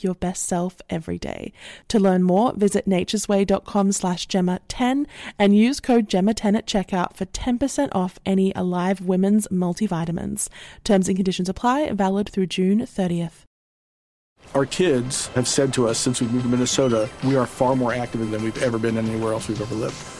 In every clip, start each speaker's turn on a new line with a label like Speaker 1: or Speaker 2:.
Speaker 1: like your best self every day. To learn more, visit naturesway.com slash Gemma10 and use code Gemma10 at checkout for 10% off any Alive Women's multivitamins. Terms and conditions apply, valid through June 30th.
Speaker 2: Our kids have said to us since we moved to Minnesota, we are far more active than we've ever been anywhere else we've ever lived.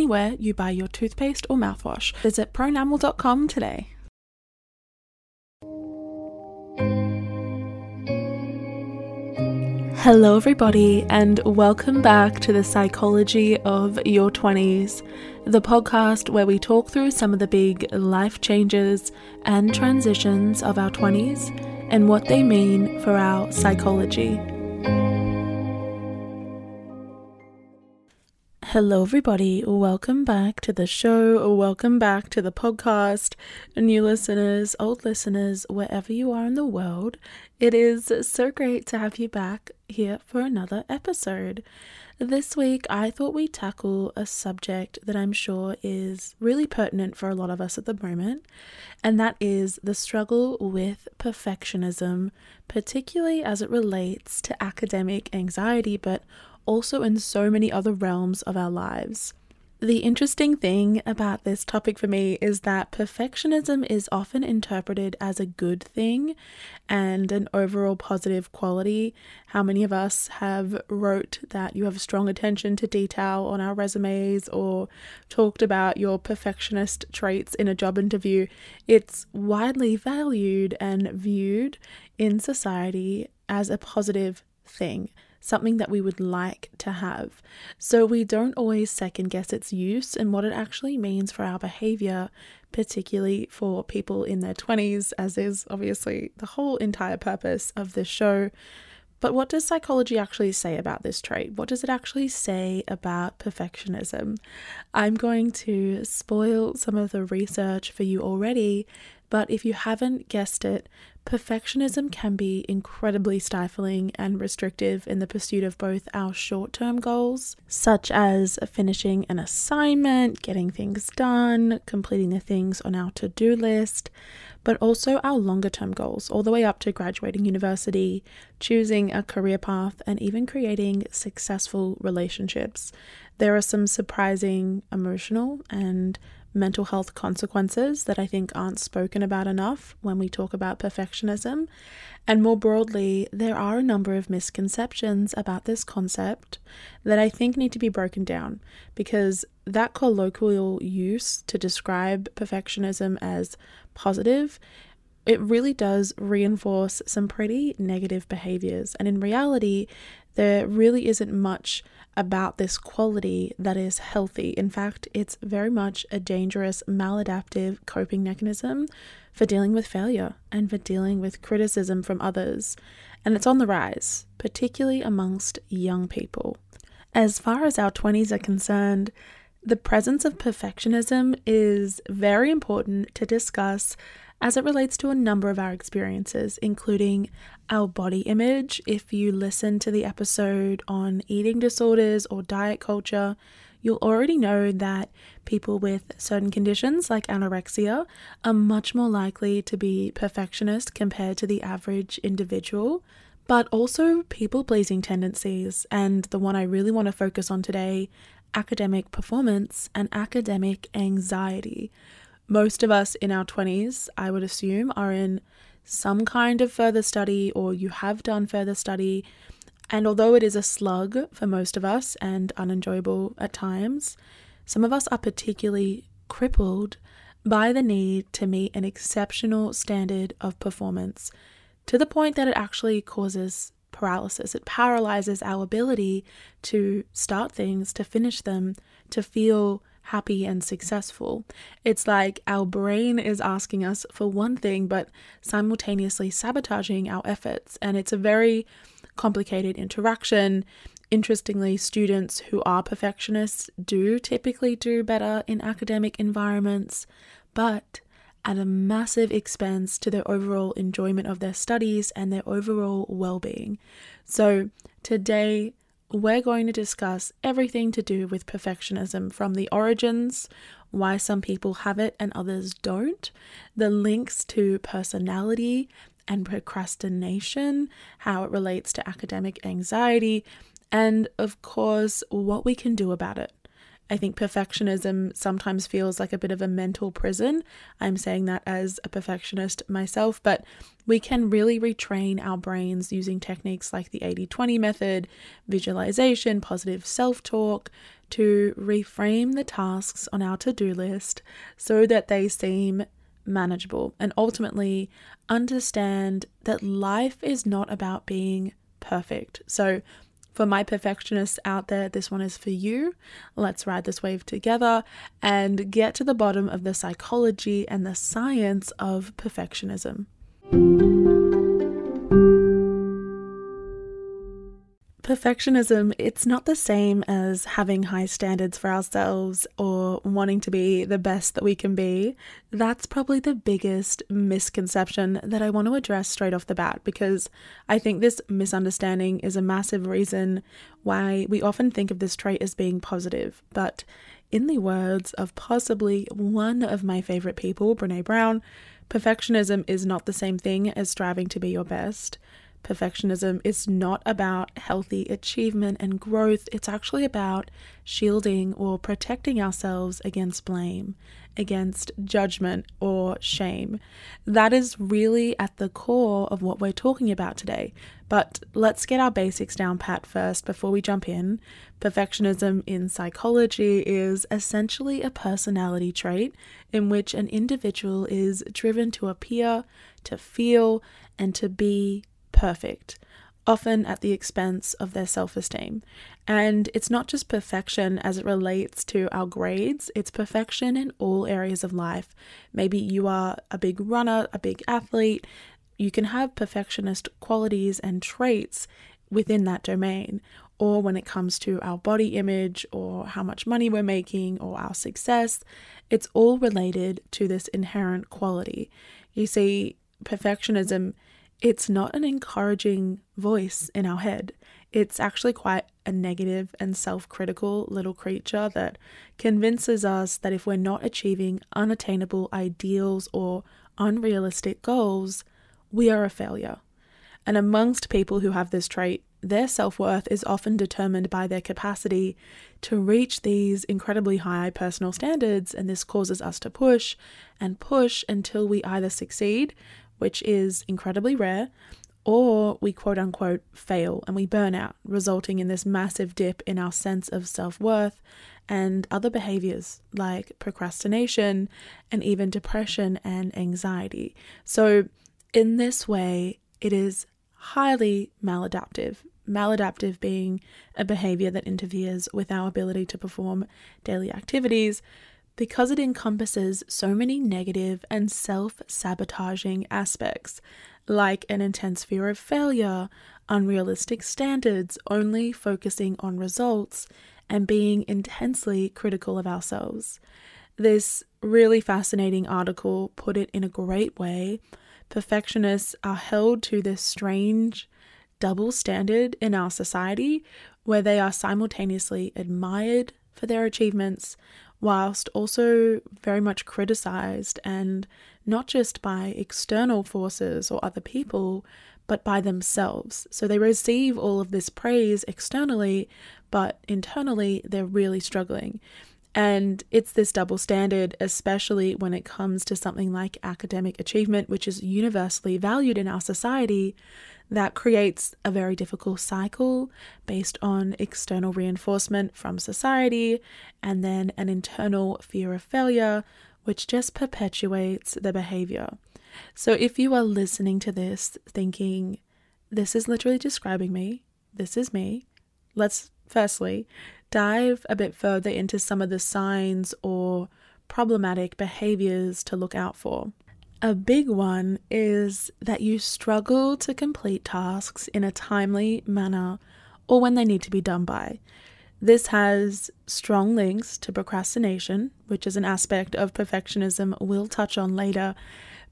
Speaker 1: anywhere you buy your toothpaste or mouthwash. Visit pronamel.com today. Hello, everybody, and welcome back to the Psychology of Your 20s, the podcast where we talk through some of the big life changes and transitions of our 20s and what they mean for our psychology. Hello, everybody. Welcome back to the show. Welcome back to the podcast. New listeners, old listeners, wherever you are in the world, it is so great to have you back here for another episode. This week, I thought we'd tackle a subject that I'm sure is really pertinent for a lot of us at the moment, and that is the struggle with perfectionism, particularly as it relates to academic anxiety, but also in so many other realms of our lives. The interesting thing about this topic for me is that perfectionism is often interpreted as a good thing and an overall positive quality. How many of us have wrote that you have strong attention to detail on our resumes or talked about your perfectionist traits in a job interview? It's widely valued and viewed in society as a positive thing something that we would like to have. So we don't always second guess its use and what it actually means for our behavior, particularly for people in their 20s, as is obviously the whole entire purpose of this show. But what does psychology actually say about this trait? What does it actually say about perfectionism? I'm going to spoil some of the research for you already, but if you haven't guessed it, Perfectionism can be incredibly stifling and restrictive in the pursuit of both our short term goals, such as finishing an assignment, getting things done, completing the things on our to do list, but also our longer term goals, all the way up to graduating university, choosing a career path, and even creating successful relationships. There are some surprising emotional and mental health consequences that I think aren't spoken about enough when we talk about perfectionism. And more broadly, there are a number of misconceptions about this concept that I think need to be broken down because that colloquial use to describe perfectionism as positive it really does reinforce some pretty negative behaviors. And in reality, There really isn't much about this quality that is healthy. In fact, it's very much a dangerous maladaptive coping mechanism for dealing with failure and for dealing with criticism from others. And it's on the rise, particularly amongst young people. As far as our 20s are concerned, the presence of perfectionism is very important to discuss as it relates to a number of our experiences, including our body image. If you listen to the episode on eating disorders or diet culture, you'll already know that people with certain conditions like anorexia are much more likely to be perfectionist compared to the average individual. But also people pleasing tendencies, and the one I really want to focus on today academic performance and academic anxiety. Most of us in our 20s, I would assume, are in some kind of further study or you have done further study. And although it is a slug for most of us and unenjoyable at times, some of us are particularly crippled by the need to meet an exceptional standard of performance to the point that it actually causes paralysis. It paralyzes our ability to start things, to finish them, to feel happy and successful. It's like our brain is asking us for one thing, but simultaneously sabotaging our efforts. And it's a very complicated interaction. Interestingly, students who are perfectionists do typically do better in academic environments, but at a massive expense to their overall enjoyment of their studies and their overall well being. So, today we're going to discuss everything to do with perfectionism from the origins, why some people have it and others don't, the links to personality and procrastination, how it relates to academic anxiety, and of course, what we can do about it. I think perfectionism sometimes feels like a bit of a mental prison. I'm saying that as a perfectionist myself, but we can really retrain our brains using techniques like the 80 20 method, visualization, positive self talk to reframe the tasks on our to do list so that they seem manageable and ultimately understand that life is not about being perfect. So, for my perfectionists out there, this one is for you. Let's ride this wave together and get to the bottom of the psychology and the science of perfectionism. Perfectionism, it's not the same as having high standards for ourselves or wanting to be the best that we can be. That's probably the biggest misconception that I want to address straight off the bat because I think this misunderstanding is a massive reason why we often think of this trait as being positive. But in the words of possibly one of my favorite people, Brene Brown, perfectionism is not the same thing as striving to be your best. Perfectionism is not about healthy achievement and growth, it's actually about shielding or protecting ourselves against blame, against judgment or shame. That is really at the core of what we're talking about today. But let's get our basics down pat first before we jump in. Perfectionism in psychology is essentially a personality trait in which an individual is driven to appear, to feel, and to be perfect, often at the expense of their self esteem. And it's not just perfection as it relates to our grades, it's perfection in all areas of life. Maybe you are a big runner, a big athlete. You can have perfectionist qualities and traits within that domain, or when it comes to our body image or how much money we're making or our success, it's all related to this inherent quality. You see, perfectionism it's not an encouraging voice in our head. It's actually quite a negative and self critical little creature that convinces us that if we're not achieving unattainable ideals or unrealistic goals, we are a failure. And amongst people who have this trait, their self worth is often determined by their capacity to reach these incredibly high personal standards, and this causes us to push and push until we either succeed which is incredibly rare, or we quote unquote fail and we burn out, resulting in this massive dip in our sense of self worth and other behaviors like procrastination and even depression and anxiety. So, in this way, it is highly maladaptive, maladaptive being a behavior that interferes with our ability to perform daily activities, because it encompasses so many negative and self sabotaging aspects, like an intense fear of failure, unrealistic standards, only focusing on results, and being intensely critical of ourselves. This really fascinating article put it in a great way. Perfectionists are held to this strange double standard in our society where they are simultaneously admired for their achievements whilst also very much criticized and not just by external forces or other people, but by themselves. So they receive all of this praise externally, but internally they're really struggling. And it's this double standard, especially when it comes to something like academic achievement, which is universally valued in our society, that creates a very difficult cycle based on external reinforcement from society and then an internal fear of failure, which just perpetuates the behavior. So if you are listening to this thinking, this is literally describing me, this is me, let's firstly dive a bit further into some of the signs or problematic behaviors to look out for. A big one is that you struggle to complete tasks in a timely manner or when they need to be done by. This has strong links to procrastination, which is an aspect of perfectionism we'll touch on later.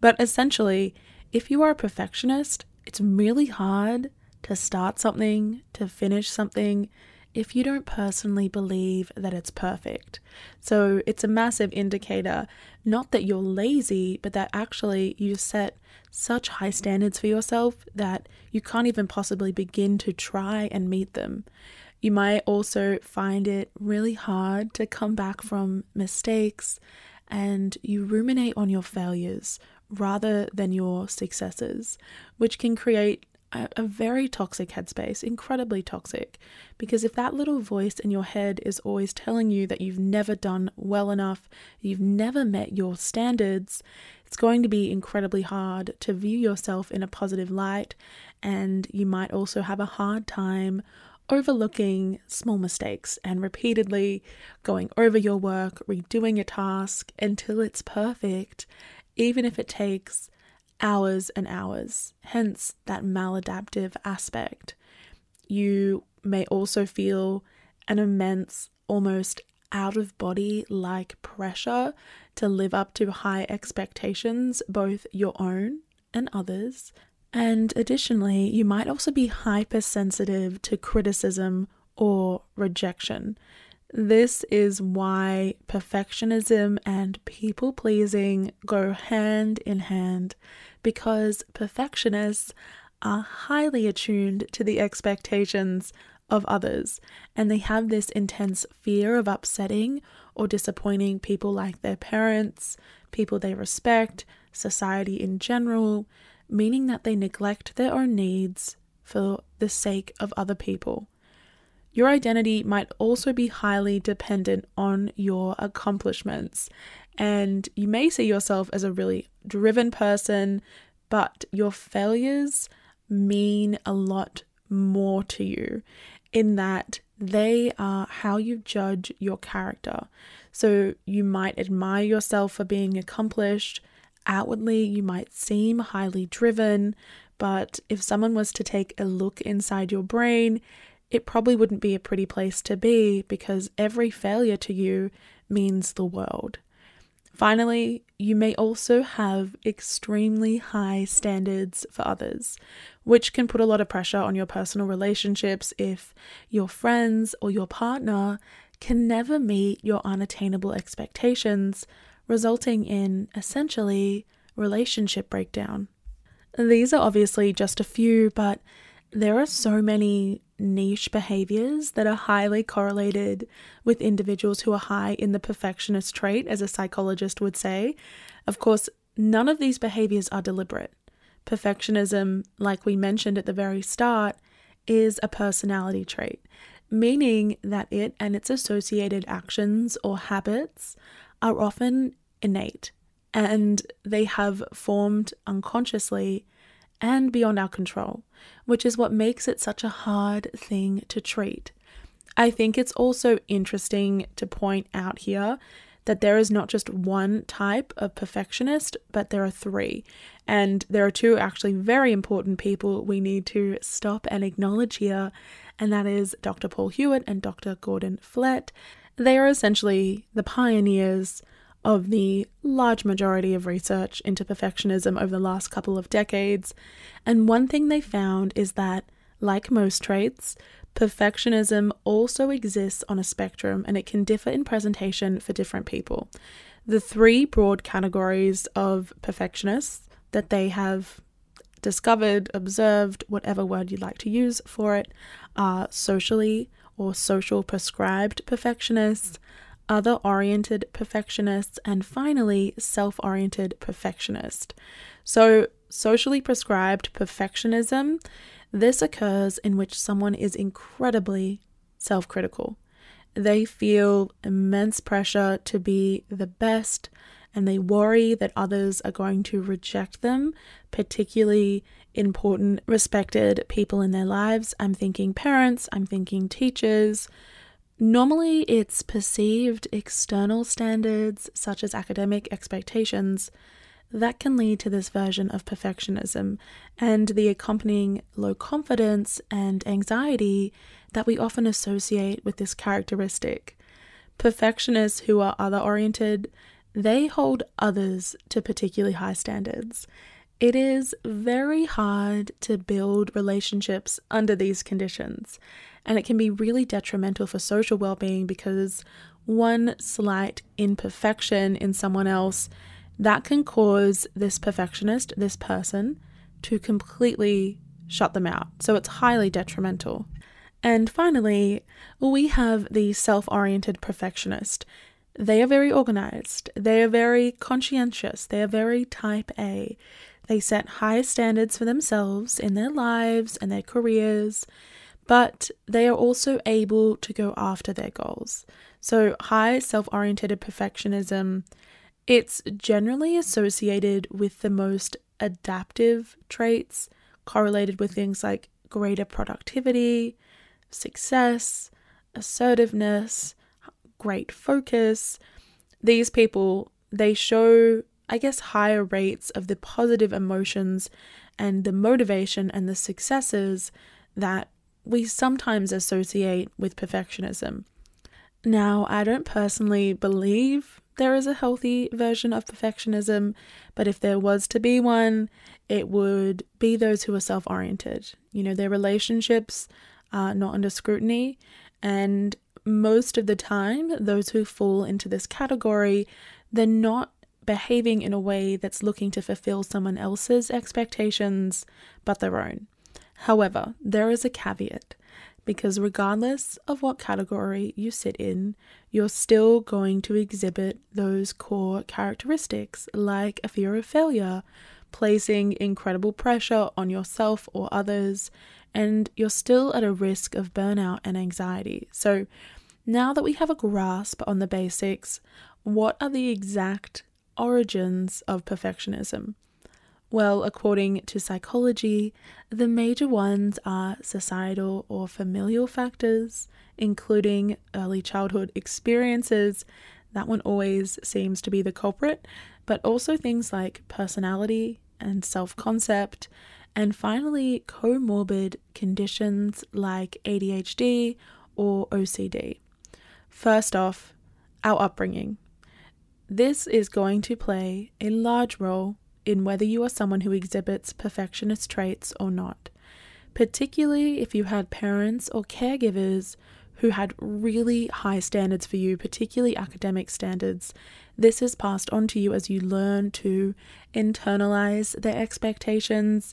Speaker 1: But essentially, if you are a perfectionist, it's really hard to start something, to finish something, if you don't personally believe that it's perfect. So it's a massive indicator, not that you're lazy, but that actually you set such high standards for yourself that you can't even possibly begin to try and meet them. You might also find it really hard to come back from mistakes and you ruminate on your failures rather than your successes, which can create a, a, very toxic headspace, incredibly toxic. Because if that little voice in your head is always telling you that you've never done well enough, you've never met your standards, it's going to be incredibly hard to view yourself in a positive light. And you might also have a hard time overlooking small mistakes and repeatedly going over your work, redoing a task until it's perfect, even if it takes hours and hours, hence that maladaptive aspect. You may also feel an immense, almost out of body like pressure to live up to high expectations, both your own and others. And additionally, you might also be hypersensitive to criticism or rejection. This is why perfectionism and people pleasing go hand in hand because perfectionists are highly attuned to the expectations of others and they have this intense fear of upsetting or disappointing people like their parents, people they respect, society in general, meaning that they neglect their own needs for the sake of other people. Your identity might also be highly dependent on your accomplishments, and you may see yourself as a really driven person, but your failures mean a lot more to you in that they are how you judge your character. So you might admire yourself for being accomplished. Outwardly, you might seem highly driven, but if someone was to take a look inside your brain, it probably wouldn't be a pretty place to be because every failure to you means the world. Finally, you may also have extremely high standards for others, which can put a lot of pressure on your personal relationships if your friends or your partner can never meet your unattainable expectations, resulting in essentially relationship breakdown. These are obviously just a few, but there are so many niche behaviors that are highly correlated with individuals who are high in the perfectionist trait, as a psychologist would say. Of course, none of these behaviors are deliberate. Perfectionism, like we mentioned at the very start, is a personality trait, meaning that it and its associated actions or habits are often innate and they have formed unconsciously and beyond our control, which is what makes it such a hard thing to treat. I think it's also interesting to point out here that there is not just one type of perfectionist, but there are three. And there are two actually very important people we need to stop and acknowledge here, and that is Dr. Paul Hewitt and Dr. Gordon Flett. They are essentially the pioneers of the large majority of research into perfectionism over the last couple of decades. And one thing they found is that, like most traits, Perfectionism also exists on a spectrum and it can differ in presentation for different people. The three broad categories of perfectionists that they have discovered, observed, whatever word you'd like to use for it, are socially or social prescribed perfectionists, other oriented perfectionists, and finally, self oriented perfectionist. So, socially prescribed perfectionism this occurs in which someone is incredibly self critical. They feel immense pressure to be the best and they worry that others are going to reject them, particularly important, respected people in their lives. I'm thinking parents, I'm thinking teachers. Normally, it's perceived external standards such as academic expectations that can lead to this version of perfectionism and the accompanying low confidence and anxiety that we often associate with this characteristic. Perfectionists who are other oriented, they hold others to particularly high standards. It is very hard to build relationships under these conditions, and it can be really detrimental for social well being because one slight imperfection in someone else that can cause this perfectionist, this person, to completely shut them out. So it's highly detrimental. And finally, we have the self oriented perfectionist. They are very organized, they are very conscientious, they are very type A. They set high standards for themselves in their lives and their careers, but they are also able to go after their goals. So, high self oriented perfectionism it's generally associated with the most adaptive traits correlated with things like greater productivity, success, assertiveness, great focus. These people, they show, I guess, higher rates of the positive emotions and the motivation and the successes that we sometimes associate with perfectionism. Now, I don't personally believe there is a healthy version of perfectionism, but if there was to be one, it would be those who are self oriented. You know, their relationships are not under scrutiny, and most of the time, those who fall into this category, they're not behaving in a way that's looking to fulfill someone else's expectations but their own. However, there is a caveat because regardless of what category you sit in, you're still going to exhibit those core characteristics like a fear of failure, placing incredible pressure on yourself or others, and you're still at a risk of burnout and anxiety. So, now that we have a grasp on the basics, what are the exact origins of perfectionism? Well, according to psychology, the major ones are societal or familial factors, including early childhood experiences. That one always seems to be the culprit, but also things like personality and self concept, and finally, comorbid conditions like ADHD or OCD. First off, our upbringing. This is going to play a large role in whether you are someone who exhibits perfectionist traits or not, particularly if you had parents or caregivers who had really high standards for you, particularly academic standards. This is passed on to you as you learn to internalize their expectations,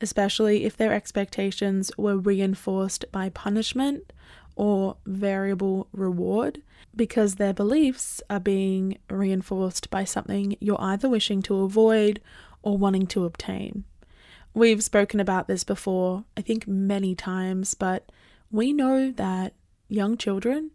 Speaker 1: especially if their expectations were reinforced by punishment or variable reward because their beliefs are being reinforced by something you're either wishing to avoid or wanting to obtain. We've spoken about this before, I think many times, but we know that young children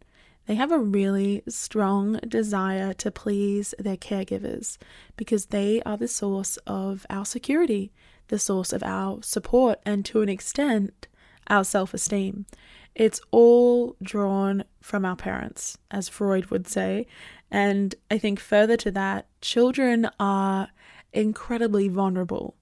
Speaker 1: they have a really strong desire to please their caregivers because they are the source of our security. the source of our support and to an extent, our self esteem. It's all drawn from our parents, as Freud would say. And I think further to that, children are incredibly vulnerable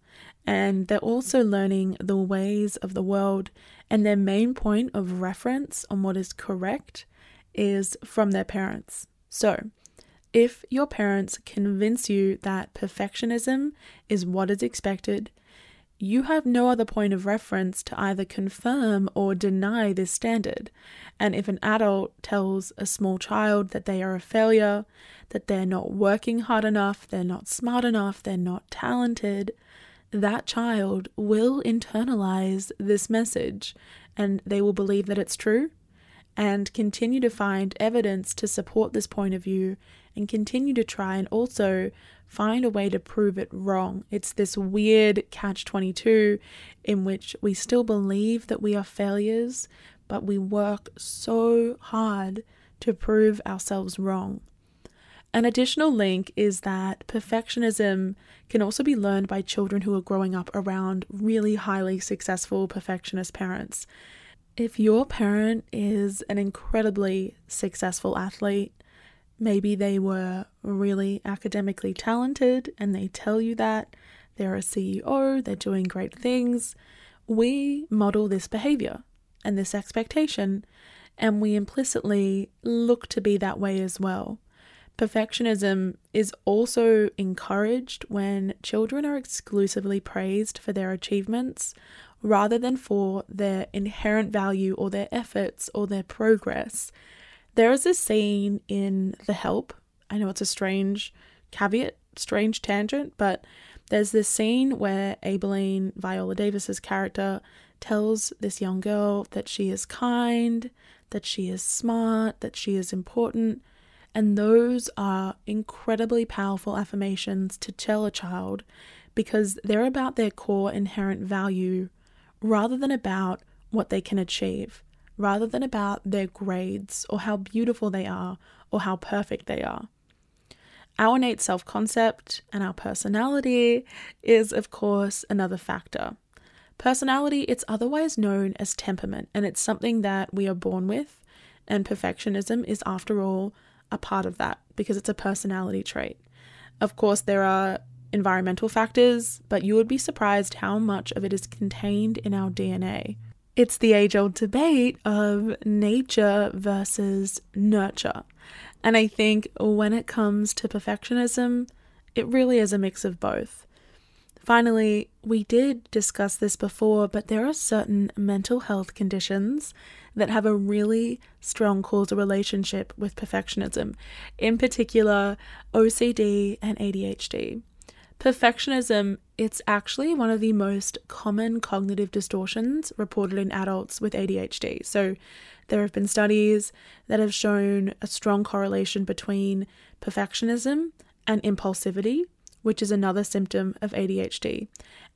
Speaker 1: and they're also learning the ways of the world. And their main point of reference on what is correct is from their parents. So, if your parents convince you that perfectionism is what is expected, you have no other point of reference to either confirm or deny this standard. And if an adult tells a small child that they are a failure, that they're not working hard enough, they're not smart enough, they're not talented, that child will internalize this message and they will believe that it's true and continue to find evidence to support this point of view and continue to try and also find a way to prove it wrong. It's this weird catch 22 in which we still believe that we are failures, but we work so hard to prove ourselves wrong. An additional link is that perfectionism can also be learned by children who are growing up around really highly successful perfectionist parents. If your parent is an incredibly successful athlete, Maybe they were really academically talented and they tell you that. They're a CEO, they're doing great things. We model this behavior and this expectation, and we implicitly look to be that way as well. Perfectionism is also encouraged when children are exclusively praised for their achievements rather than for their inherent value or their efforts or their progress. There is a scene in The Help. I know it's a strange caveat, strange tangent, but there's this scene where Aibileen, Viola Davis's character, tells this young girl that she is kind, that she is smart, that she is important. And those are incredibly powerful affirmations to tell a child because they're about their core inherent value rather than about what they can achieve rather than about their grades or how beautiful they are or how perfect they are. Our innate self concept and our personality is, of course, another factor. Personality, it's otherwise known as temperament, and it's something that we are born with, and perfectionism is, after all, a part of that because it's a personality trait. Of course, there are environmental factors, but you would be surprised how much of it is contained in our DNA. It's the age old debate of nature versus nurture. And I think when it comes to perfectionism, it really is a mix of both. Finally, we did discuss this before, but there are certain mental health conditions that have a really strong causal relationship with perfectionism, in particular, OCD and ADHD. Perfectionism, it's actually one of the most common cognitive distortions reported in adults with ADHD. So, there have been studies that have shown a strong correlation between perfectionism and impulsivity, which is another symptom of ADHD.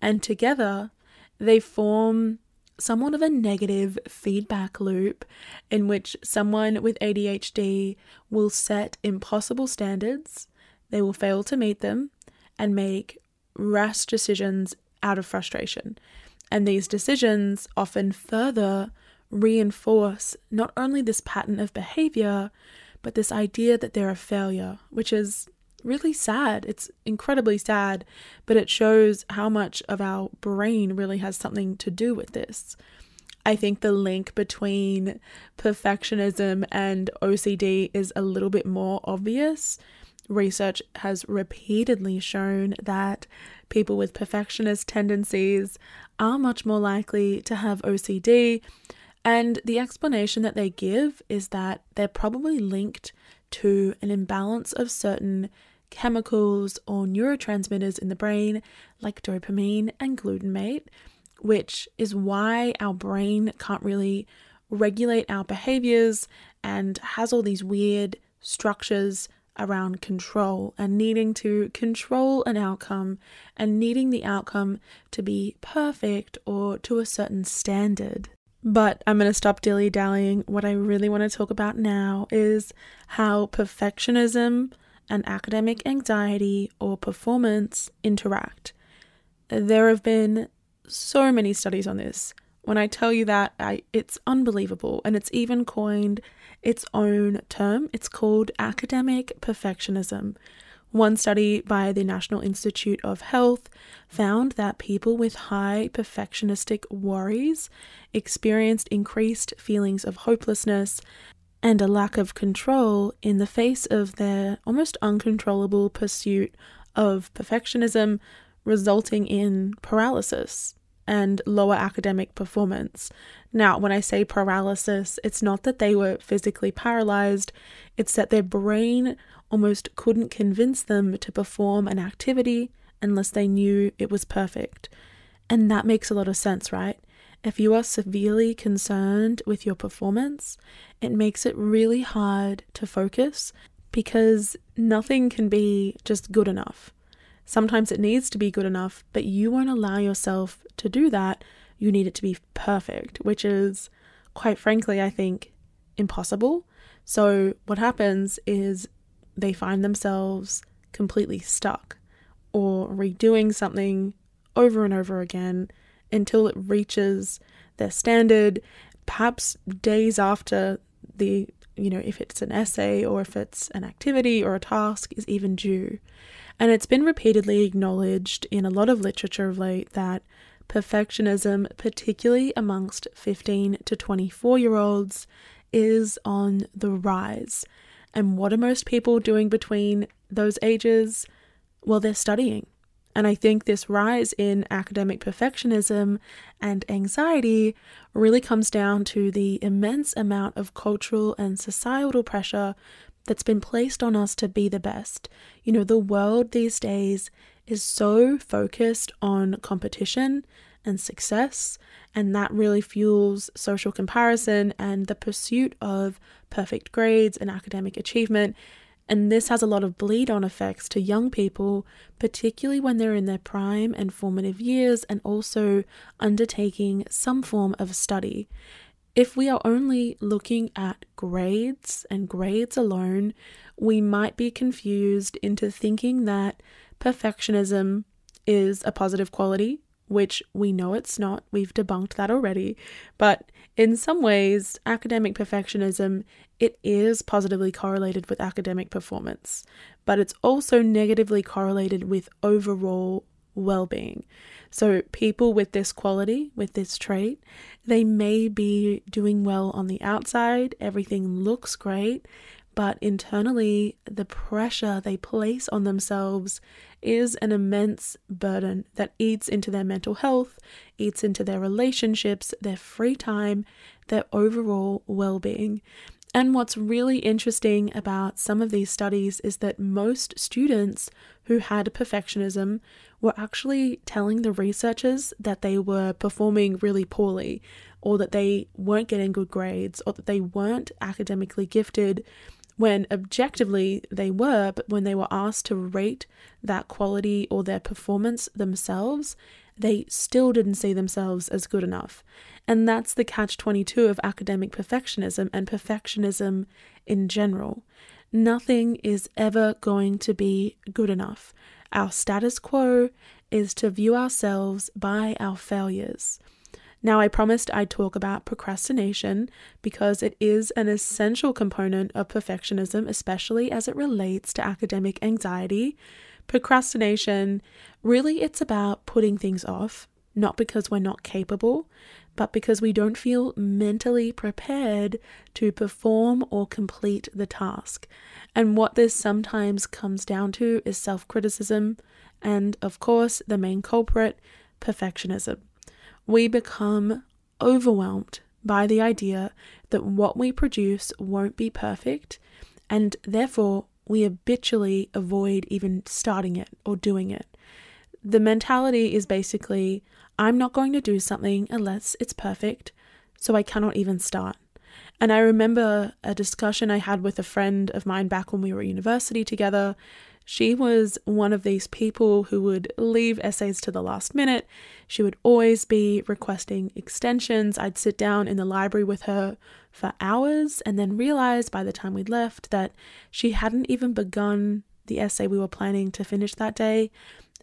Speaker 1: And together, they form somewhat of a negative feedback loop in which someone with ADHD will set impossible standards, they will fail to meet them, and make rash decisions out of frustration. And these decisions often further reinforce not only this pattern of behavior, but this idea that they're a failure, which is really sad. It's incredibly sad, but it shows how much of our brain really has something to do with this. I think the link between perfectionism and OCD is a little bit more obvious research has repeatedly shown that people with perfectionist tendencies are much more likely to have OCD. And the explanation that they give is that they're probably linked to an imbalance of certain chemicals or neurotransmitters in the brain, like dopamine and glutamate, which is why our brain can't really regulate our behaviors and has all these weird structures around control and needing to control an outcome and needing the outcome to be perfect or to a certain standard. But I'm going to stop dilly dallying. What I really want to talk about now is how perfectionism and academic anxiety or performance interact. There have been so many studies on this. When I tell you that, I, it's unbelievable. And it's even coined its own term. It's called academic perfectionism. One study by the National Institute of Health found that people with high perfectionistic worries experienced increased feelings of hopelessness and a lack of control in the face of their almost uncontrollable pursuit of perfectionism, resulting in paralysis and lower academic performance. Now, when I say paralysis, it's not that they were physically paralyzed, it's that their brain almost couldn't convince them to perform an activity unless they knew it was perfect. And that makes a lot of sense, right? If you are severely concerned with your performance, it makes it really hard to focus because nothing can be just good enough. Sometimes it needs to be good enough, but you won't allow yourself to do that. You need it to be perfect, which is, quite frankly, I think, impossible. So, what happens is they find themselves completely stuck or redoing something over and over again until it reaches their standard, perhaps days after the, you know, if it's an essay or if it's an activity or a task is even due. And it's been repeatedly acknowledged in a lot of literature of late that perfectionism, particularly amongst 15 to 24 year olds, is on the rise. And what are most people doing between those ages? Well, they're studying. And I think this rise in academic perfectionism and anxiety really comes down to the immense amount of cultural and societal pressure that's been placed on us to be the best. You know, the world these days is so focused on competition and success, and that really fuels social comparison and the pursuit of perfect grades and academic achievement. And this has a lot of bleed on effects to young people, particularly when they're in their prime and formative years and also undertaking some form of study. If we are only looking at grades and grades alone, we might be confused into thinking that perfectionism is a positive quality, which we know it's not. We've debunked that already. But in some ways, academic perfectionism it is positively correlated with academic performance, but it's also negatively correlated with overall well-being. So people with this quality, with this trait, they may be doing well on the outside, everything looks great, but internally the pressure they place on themselves is an immense burden that eats into their mental health, eats into their relationships, their free time, their overall well-being. And what's really interesting about some of these studies is that most students who had perfectionism were actually telling the researchers that they were performing really poorly, or that they weren't getting good grades, or that they weren't academically gifted, when objectively they were, but when they were asked to rate that quality or their performance themselves, they still didn't see themselves as good enough. And that's the catch 22 of academic perfectionism and perfectionism in general. Nothing is ever going to be good enough. Our status quo is to view ourselves by our failures. Now, I promised I'd talk about procrastination because it is an essential component of perfectionism, especially as it relates to academic anxiety. Procrastination really it's about putting things off, not because we're not capable, but because we don't feel mentally prepared to perform or complete the task. And what this sometimes comes down to is self criticism, and of course, the main culprit, perfectionism. We become overwhelmed by the idea that what we produce won't be perfect, and therefore we habitually avoid even starting it or doing it. The mentality is basically I'm not going to do something unless it's perfect, so I cannot even start. And I remember a discussion I had with a friend of mine back when we were at university together. She was one of these people who would leave essays to the last minute. She would always be requesting extensions. I'd sit down in the library with her for hours and then realize by the time we'd left that she hadn't even begun the essay we were planning to finish that day.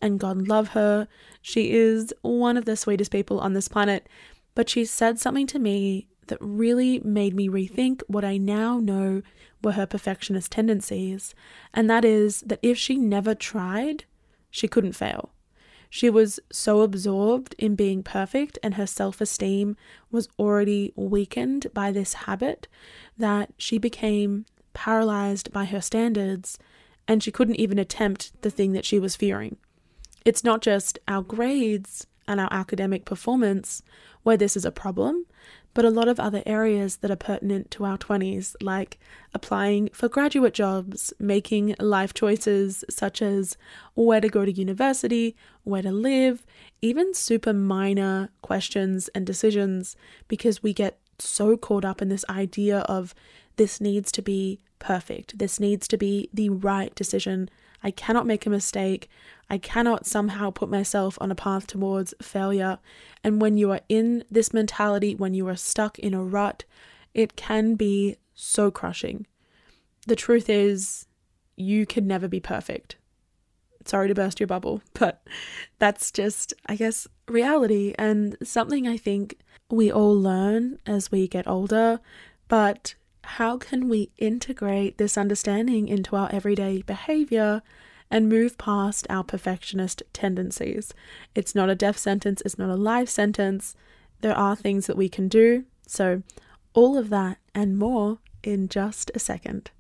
Speaker 1: And God love her. She is one of the sweetest people on this planet. But she said something to me that really made me rethink what I now know were her perfectionist tendencies. And that is that if she never tried, she couldn't fail. She was so absorbed in being perfect, and her self esteem was already weakened by this habit that she became paralyzed by her standards and she couldn't even attempt the thing that she was fearing. It's not just our grades and our academic performance where this is a problem, but a lot of other areas that are pertinent to our 20s, like applying for graduate jobs, making life choices such as where to go to university, where to live, even super minor questions and decisions, because we get so caught up in this idea of this needs to be perfect, this needs to be the right decision. I cannot make a mistake. I cannot somehow put myself on a path towards failure. And when you are in this mentality, when you are stuck in a rut, it can be so crushing. The truth is, you can never be perfect. Sorry to burst your bubble, but that's just, I guess, reality and something I think we all learn as we get older. But how can we integrate this understanding into our everyday behavior and move past our perfectionist tendencies. It's not a death sentence, it's not a life sentence. There are things that we can do. So, all of that and more in just a second.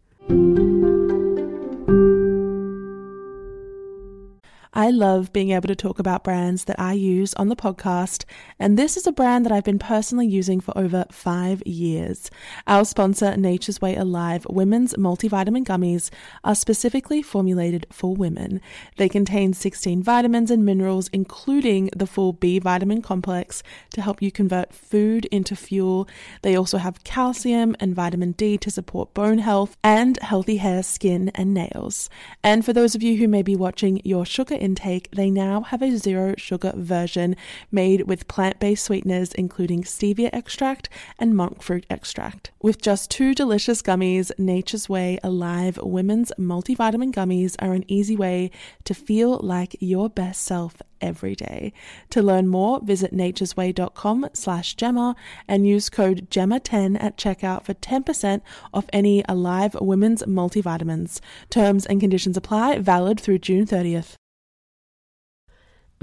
Speaker 1: I love being able to talk about brands that I use on the podcast, and this is a brand that I've been personally using for over five years. Our sponsor, Nature's Way Alive Women's Multivitamin Gummies, are specifically formulated for women. They contain 16 vitamins and minerals, including the full B vitamin complex, to help you convert food into fuel. They also have calcium and vitamin D to support bone health and healthy hair, skin, and nails. And for those of you who may be watching your sugar intake, they now have a zero sugar version made with plant based sweeteners, including stevia extract and monk fruit extract. With just two delicious gummies, Nature's Way Alive Women's Multivitamin Gummies are an easy way to feel like your best self every day. To learn more, visit naturesway.com slash Gemma and use code GEMMA10 at checkout for 10% off any Alive Women's multivitamins. Terms and conditions apply, valid through June 30th.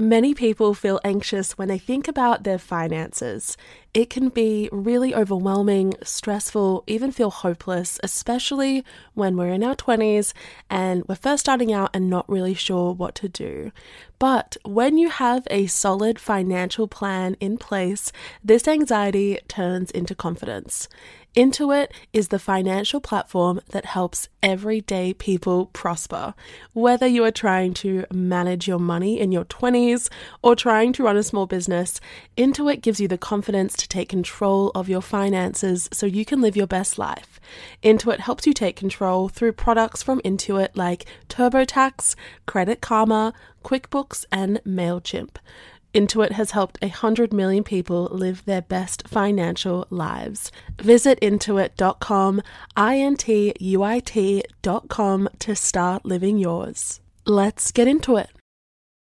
Speaker 1: Many people feel anxious when they think about their finances. It can be really overwhelming, stressful, even feel hopeless, especially when we're in our 20s and we're first starting out and not really sure what to do. But when you have a solid financial plan in place, this anxiety turns into confidence. Intuit is the financial platform that helps everyday people prosper. Whether you are trying to manage your money in your 20s or trying to run a small business, Intuit gives you the confidence to take control of your finances so you can live your best life. Intuit helps you take control through products from Intuit like TurboTax, Credit Karma, QuickBooks, and MailChimp. Intuit has helped 100 million people live their best financial lives. Visit intuit.com, I N T U I T.com to start living yours. Let's get into it.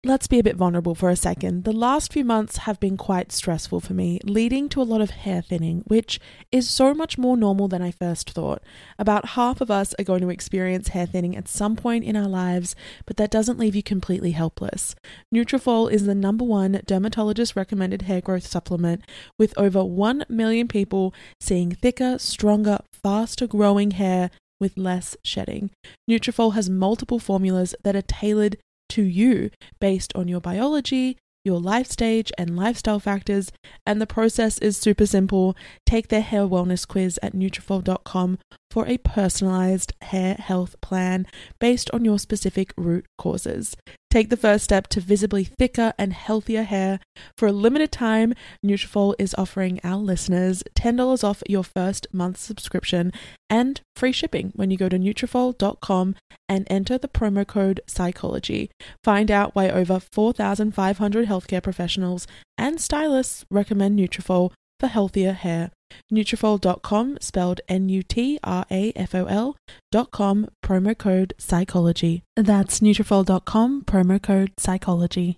Speaker 1: Let's be a bit vulnerable for a second. The last few months have been quite stressful for me, leading to a lot of hair thinning, which is so much more normal than I first thought. About half of us are going to experience hair thinning at some point in our lives, but that doesn't leave you completely helpless. Nutrafol is the number one dermatologist recommended hair growth supplement, with over 1 million people seeing thicker, stronger, faster growing hair with less shedding. Nutrafol has multiple formulas that are tailored to you based on your biology, your life stage, and lifestyle factors. And the process is super simple. Take their hair wellness quiz at Nutrafol.com for a personalized hair health plan based on your specific root causes. Take the first step to visibly thicker and healthier hair. For a limited time, Nutrafol is offering our listeners $10 off your first month's subscription and free shipping when you go to Nutrafol.com and enter the promo code psychology. Find out why over 4,500 healthcare professionals and stylists recommend Nutrafol for healthier hair. Nutrafol.com, spelled N-U-T-R-A-F-O-L dot com, promo code psychology. That's Nutrafol.com, promo code psychology.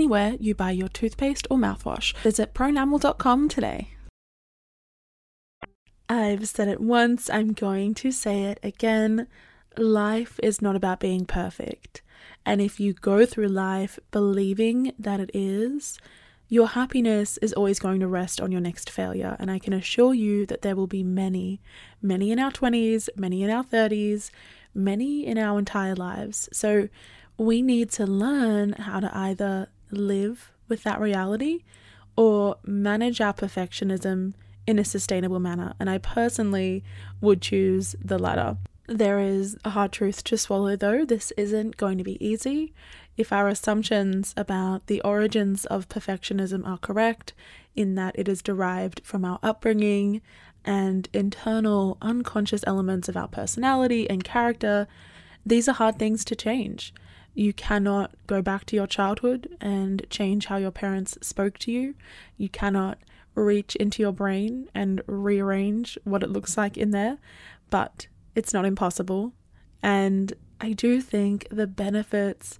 Speaker 1: anywhere you buy your toothpaste or mouthwash. Visit pronamel.com today. I've said it once, I'm going to say it again. Life is not about being perfect. And if you go through life believing that it is, your happiness is always going to rest on your next failure. And I can assure you that there will be many, many in our 20s, many in our 30s, many in our entire lives. So we need to learn how to either live with that reality or manage our perfectionism in a sustainable manner. And I personally would choose the latter. There is a hard truth to swallow, though. This isn't going to be easy. If our assumptions about the origins of perfectionism are correct, in that it is derived from our upbringing and internal unconscious elements of our personality and character, these are hard things to change. You cannot go back to your childhood and change how your parents spoke to you. You cannot reach into your brain and rearrange what it looks like in there, but it's not impossible. And I do think the benefits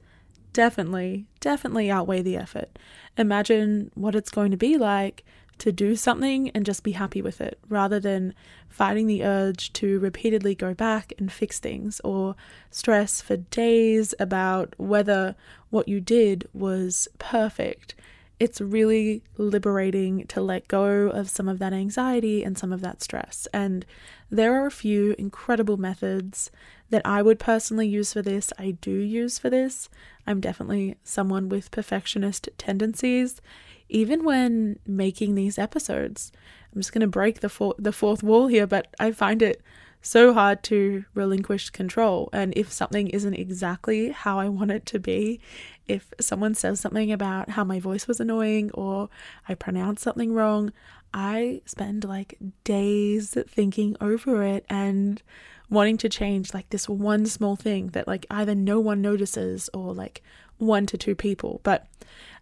Speaker 1: definitely, definitely outweigh the effort. Imagine what it's going to be like to do something and just be happy with it rather than fighting the urge to repeatedly go back and fix things or stress for days about whether what you did was perfect. It's really liberating to let go of some of that anxiety and some of that stress. And there are a few incredible methods that I would personally use for this. I do use for this. I'm definitely someone with perfectionist tendencies even when making these episodes. I'm just going to break the for- the fourth wall here, but I find it so hard to relinquish control. And if something isn't exactly how I want it to be, if someone says something about how my voice was annoying or I pronounce something wrong, I spend like days thinking over it and wanting to change like this one small thing that like either no one notices or like one to two people. But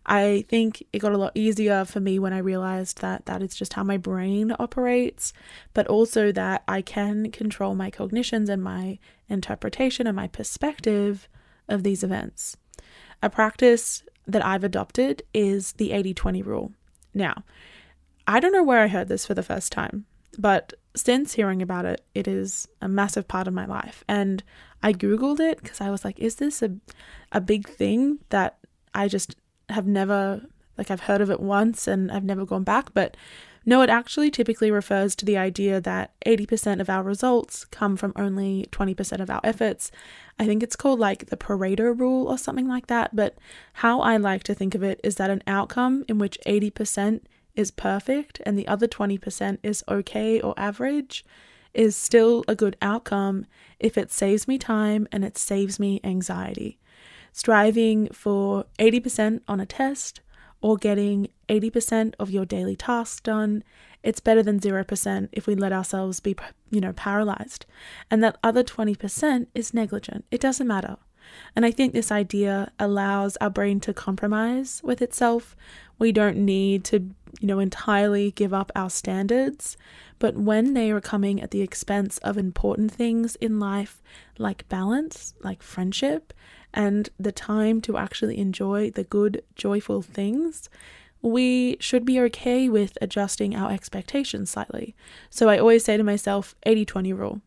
Speaker 1: I think it got a lot easier for me when I realized that that is just how my brain operates, but also that I can control my cognitions and my interpretation and my perspective of these events. A practice that I've adopted is the 80 20 rule. Now, I don't know where I heard this for the first time, but since hearing about it, it is a massive part of my life. And I Googled it because I was like, is this a, a big thing that I just have never, like, I've heard of it once and I've never gone back? But no, it actually typically refers to the idea that 80% of our results come from only 20% of our efforts. I think it's called like the Pareto rule or something like that. But how I like to think of it is that an outcome in which 80% is perfect and the other 20% is okay or average is still a good outcome if it saves me time and it saves me anxiety. Striving for 80% on a test or getting 80% of your daily tasks done, it's better than 0% if we let ourselves be, you know, paralyzed. And that other 20% is negligent. It doesn't matter. And I think this idea allows our brain to compromise with itself. We don't need to, you know, entirely give up our standards, but when they are coming at the expense of important things in life, like balance, like friendship, and the time to actually enjoy the good, joyful things, we should be okay with adjusting our expectations slightly. So I always say to myself 80 20 rule.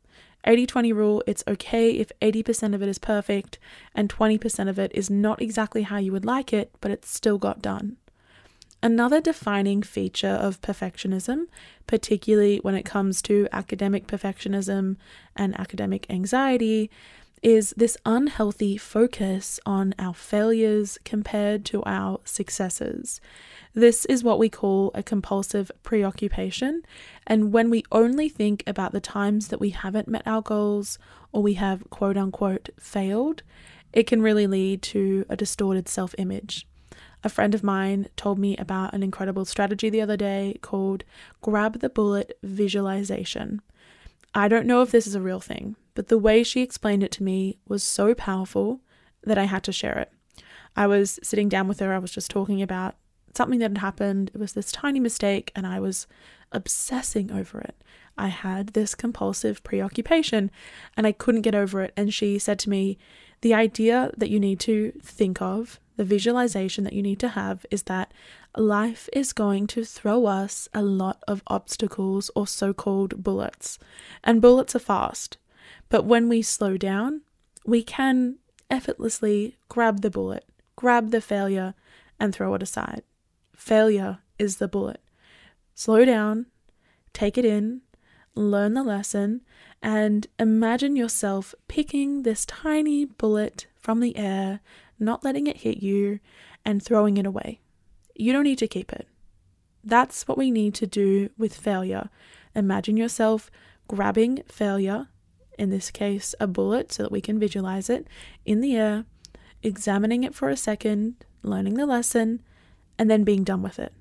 Speaker 1: 80 20 rule, it's okay if 80% of it is perfect and 20% of it is not exactly how you would like it, but it's still got done. Another defining feature of perfectionism, particularly when it comes to academic perfectionism and academic anxiety, is this unhealthy focus on our failures compared to our successes. This is what we call a compulsive preoccupation. And when we only think about the times that we haven't met our goals or we have quote unquote failed, it can really lead to a distorted self image. A friend of mine told me about an incredible strategy the other day called grab the bullet visualization. I don't know if this is a real thing, but the way she explained it to me was so powerful that I had to share it. I was sitting down with her, I was just talking about something that had happened. It was this tiny mistake, and I was obsessing over it. I had this compulsive preoccupation and I couldn't get over it. And she said to me, The idea that you need to think of, the visualization that you need to have, is that life is going to throw us a lot of obstacles or so called bullets. And bullets are fast. But when we slow down, we can effortlessly grab the bullet, grab the failure, and throw it aside. Failure is the bullet. Slow down, take it in, learn the lesson, and imagine yourself picking this tiny bullet from the air, not letting it hit you, and throwing it away. You don't need to keep it. That's what we need to do with failure. Imagine yourself grabbing failure, in this case, a bullet, so that we can visualize it, in the air, examining it for a second, learning the lesson, and then being done with it.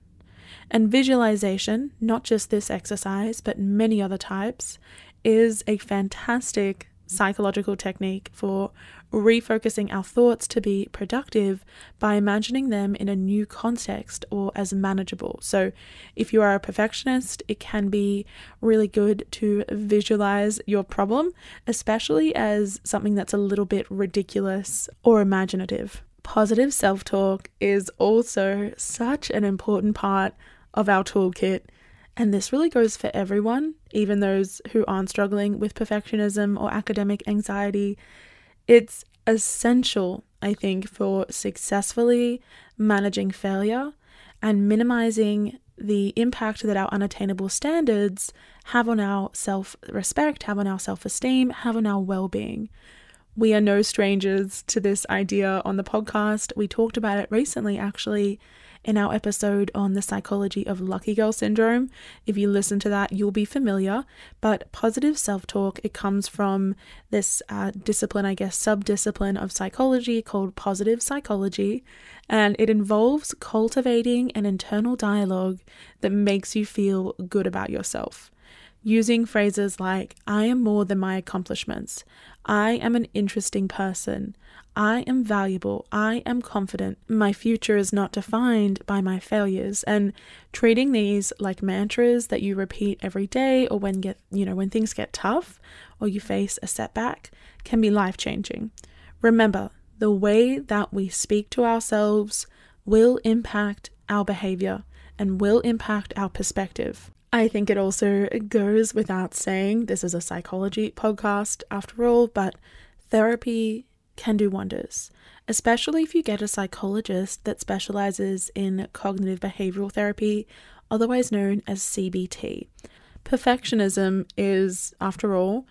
Speaker 1: And visualization, not just this exercise, but many other types, is a fantastic psychological technique for refocusing our thoughts to be productive by imagining them in a new context or as manageable. So, if you are a perfectionist, it can be really good to visualize your problem, especially as something that's a little bit ridiculous or imaginative positive self talk is also such an important part of our toolkit. And this really goes for everyone, even those who aren't struggling with perfectionism or academic anxiety. It's essential, I think, for successfully managing failure and minimizing the impact that our unattainable standards have on our self respect, have on our self esteem, have on our well being. We are no strangers to this idea on the podcast. We talked about it recently, actually, in our episode on the psychology of lucky girl syndrome. If you listen to that, you'll be familiar. But positive self talk, it comes from this uh, discipline, I guess, sub discipline of psychology called positive psychology. And it involves cultivating an internal dialogue that makes you feel good about yourself using phrases like, I am more than my accomplishments. I am an interesting person. I am valuable. I am confident. My future is not defined by my failures. And treating these like mantras that you repeat every day or when get, you know, when things get tough or you face a setback can be life-changing. Remember, the way that we speak to ourselves will impact our behavior and will impact our perspective. I think it also goes without saying this is a psychology podcast after all, but therapy can do wonders, especially if you get a psychologist that specializes in cognitive behavioral therapy, otherwise known as CBT. Perfectionism is, after all,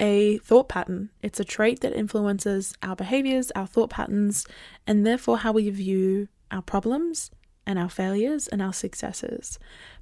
Speaker 1: a thought pattern. It's a trait that influences our behaviors, our thought patterns, and therefore how we view our problems and our failures and our successes.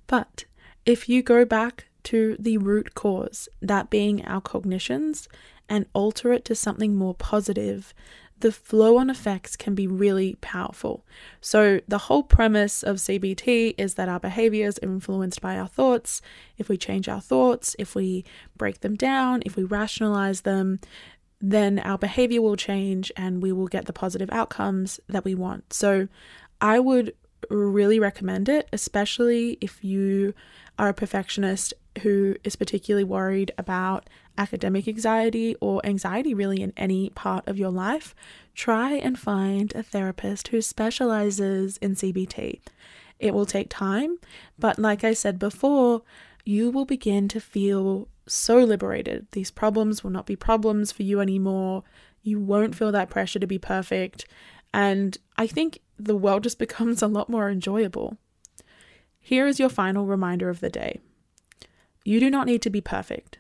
Speaker 1: But if you go back to the root cause, that being our cognitions, and alter it to something more positive, the flow on effects can be really powerful. So, the whole premise of CBT is that our behaviors are influenced by our thoughts. If we change our thoughts, if we break them down, if we rationalize them, then our behavior will change and we will get the positive outcomes that we want. So, I would really recommend it, especially if you are a perfectionist who is particularly worried about academic anxiety or anxiety really in any part of your life. Try and find a therapist who specializes in CBT. It will take time, but like I said before, you will begin to feel so liberated. These problems will not be problems for you anymore. You won't feel that pressure to be perfect. And I think the world just becomes a lot more enjoyable. Here is your final reminder of the day you do not need to be perfect.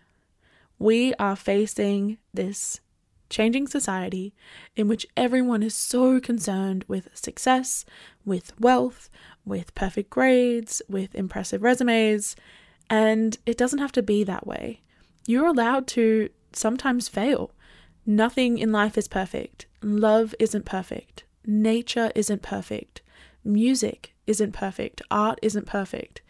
Speaker 1: We are facing this changing society in which everyone is so concerned with success, with wealth, with perfect grades, with impressive resumes, and it doesn't have to be that way. You're allowed to sometimes fail. Nothing in life is perfect. Love isn't perfect. Nature isn't perfect. Music isn't perfect. Art isn't perfect.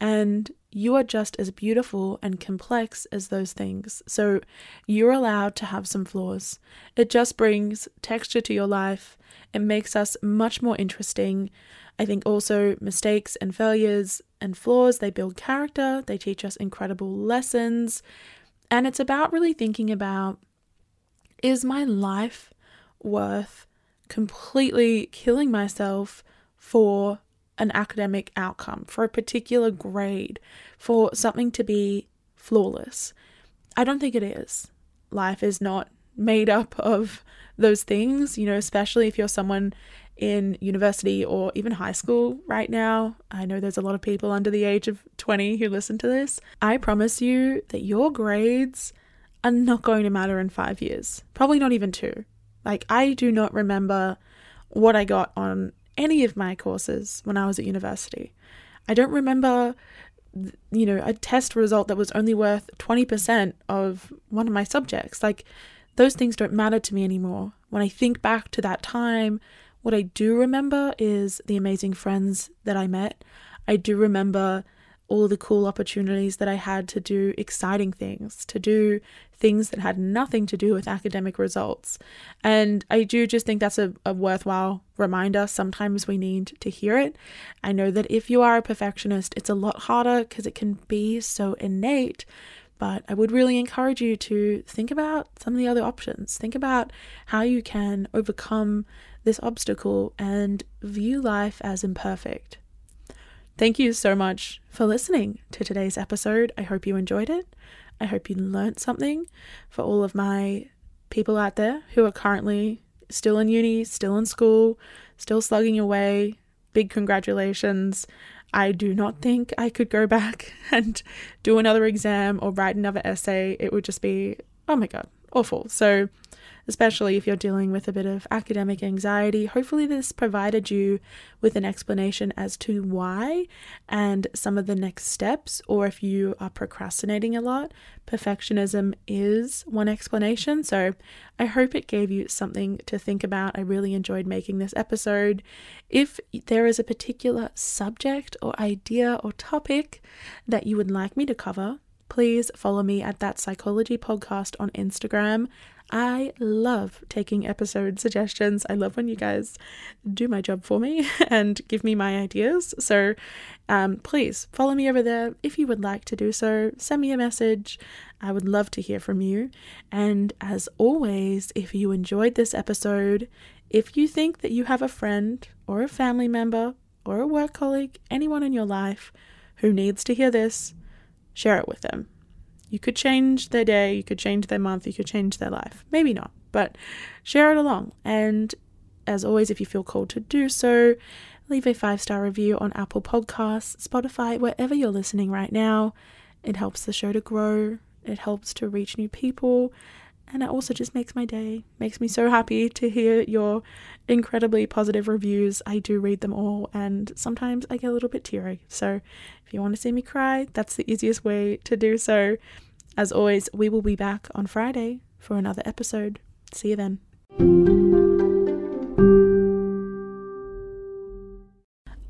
Speaker 1: And you are just as beautiful and complex as those things. So you're allowed to have some flaws. It just brings texture to your life. It makes us much more interesting. I think also mistakes and failures and flaws, they build character, they teach us incredible lessons. And it's about really thinking about is my life worth completely killing myself for an academic outcome, for a particular grade, for something to be flawless. I don't think it is. Life is not made up of those things, you know, especially if you're someone in university or even high school right now. I know there's a lot of people under the age of 20 who listen to this. I promise you that your grades are not going to matter in five years, probably not even two. Like, I do not remember what I got on any of my courses when I was at university. I don't remember, you know, a test result that was only worth 20% of one of my subjects. Like, those things don't matter to me anymore. When I think back to that time, what I do remember is the amazing friends that I met. I do remember all the cool opportunities that I had to do exciting things, to do things that had nothing to do with academic results. And I do just think that's a, a worthwhile reminder. Sometimes we need to hear it. I know that if you are a perfectionist, it's a lot harder because it can be so innate. But I would really encourage you to think about some of the other options. Think about how you can overcome this obstacle and view life as imperfect. Thank you so much for listening to today's episode. I hope you enjoyed it. I hope you learned something. For all of my people out there who are currently still in uni, still in school, still slugging away, big congratulations. I do not think I could go back and do another exam or write another essay. It would just be, oh my God, awful. So especially if you're dealing with a bit of academic anxiety. Hopefully, this provided you with an explanation as to why and some of the next steps, or if you are procrastinating a lot, perfectionism is one explanation. So, I hope it gave you something to think about. I really enjoyed making this episode. If there is a particular subject or idea or topic that you would like me to cover, please follow me at that psychology podcast on Instagram. I love taking episode suggestions. I love when you guys do my job for me and give me my ideas. So um, please follow me over there if you would like to do so. Send me a message. I would love to hear from you. And as always, if you enjoyed this episode, if you think that you have a friend or a family member or a work colleague, anyone in your life who needs to hear this, share it with them. You could change their day, you could change their month, you could change their life. Maybe not, but share it along. And as always, if you feel called to do so, leave a five star review on Apple Podcasts, Spotify, wherever you're listening right now. It helps the show to grow, it helps to reach new people, and it also just makes my day. Makes me so happy to hear your incredibly positive reviews. I do read them all, and sometimes I get a little bit teary. So if you want to see me cry, that's the easiest way to do so. As always, we will be back on Friday for another episode. See you then.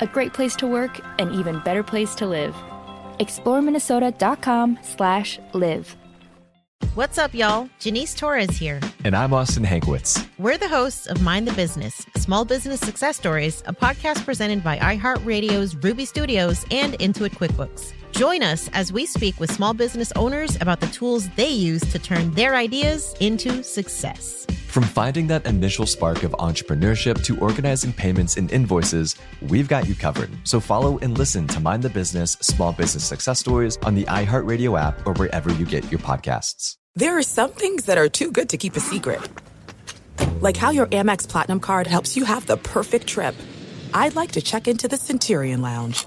Speaker 3: A great place to work, an even better place to live. ExploreMinnesota.com slash live.
Speaker 4: What's up, y'all? Janice Torres here.
Speaker 5: And I'm Austin Hankwitz.
Speaker 4: We're the hosts of Mind the Business Small Business Success Stories, a podcast presented by iHeartRadio's Ruby Studios and Intuit QuickBooks. Join us as we speak with small business owners about the tools they use to turn their ideas into success.
Speaker 5: From finding that initial spark of entrepreneurship to organizing payments and invoices, we've got you covered. So follow and listen to Mind the Business Small Business Success Stories on the iHeartRadio app or wherever you get your podcasts.
Speaker 6: There are some things that are too good to keep a secret. Like how your Amex Platinum card helps you have the perfect trip. I'd like to check into the Centurion Lounge.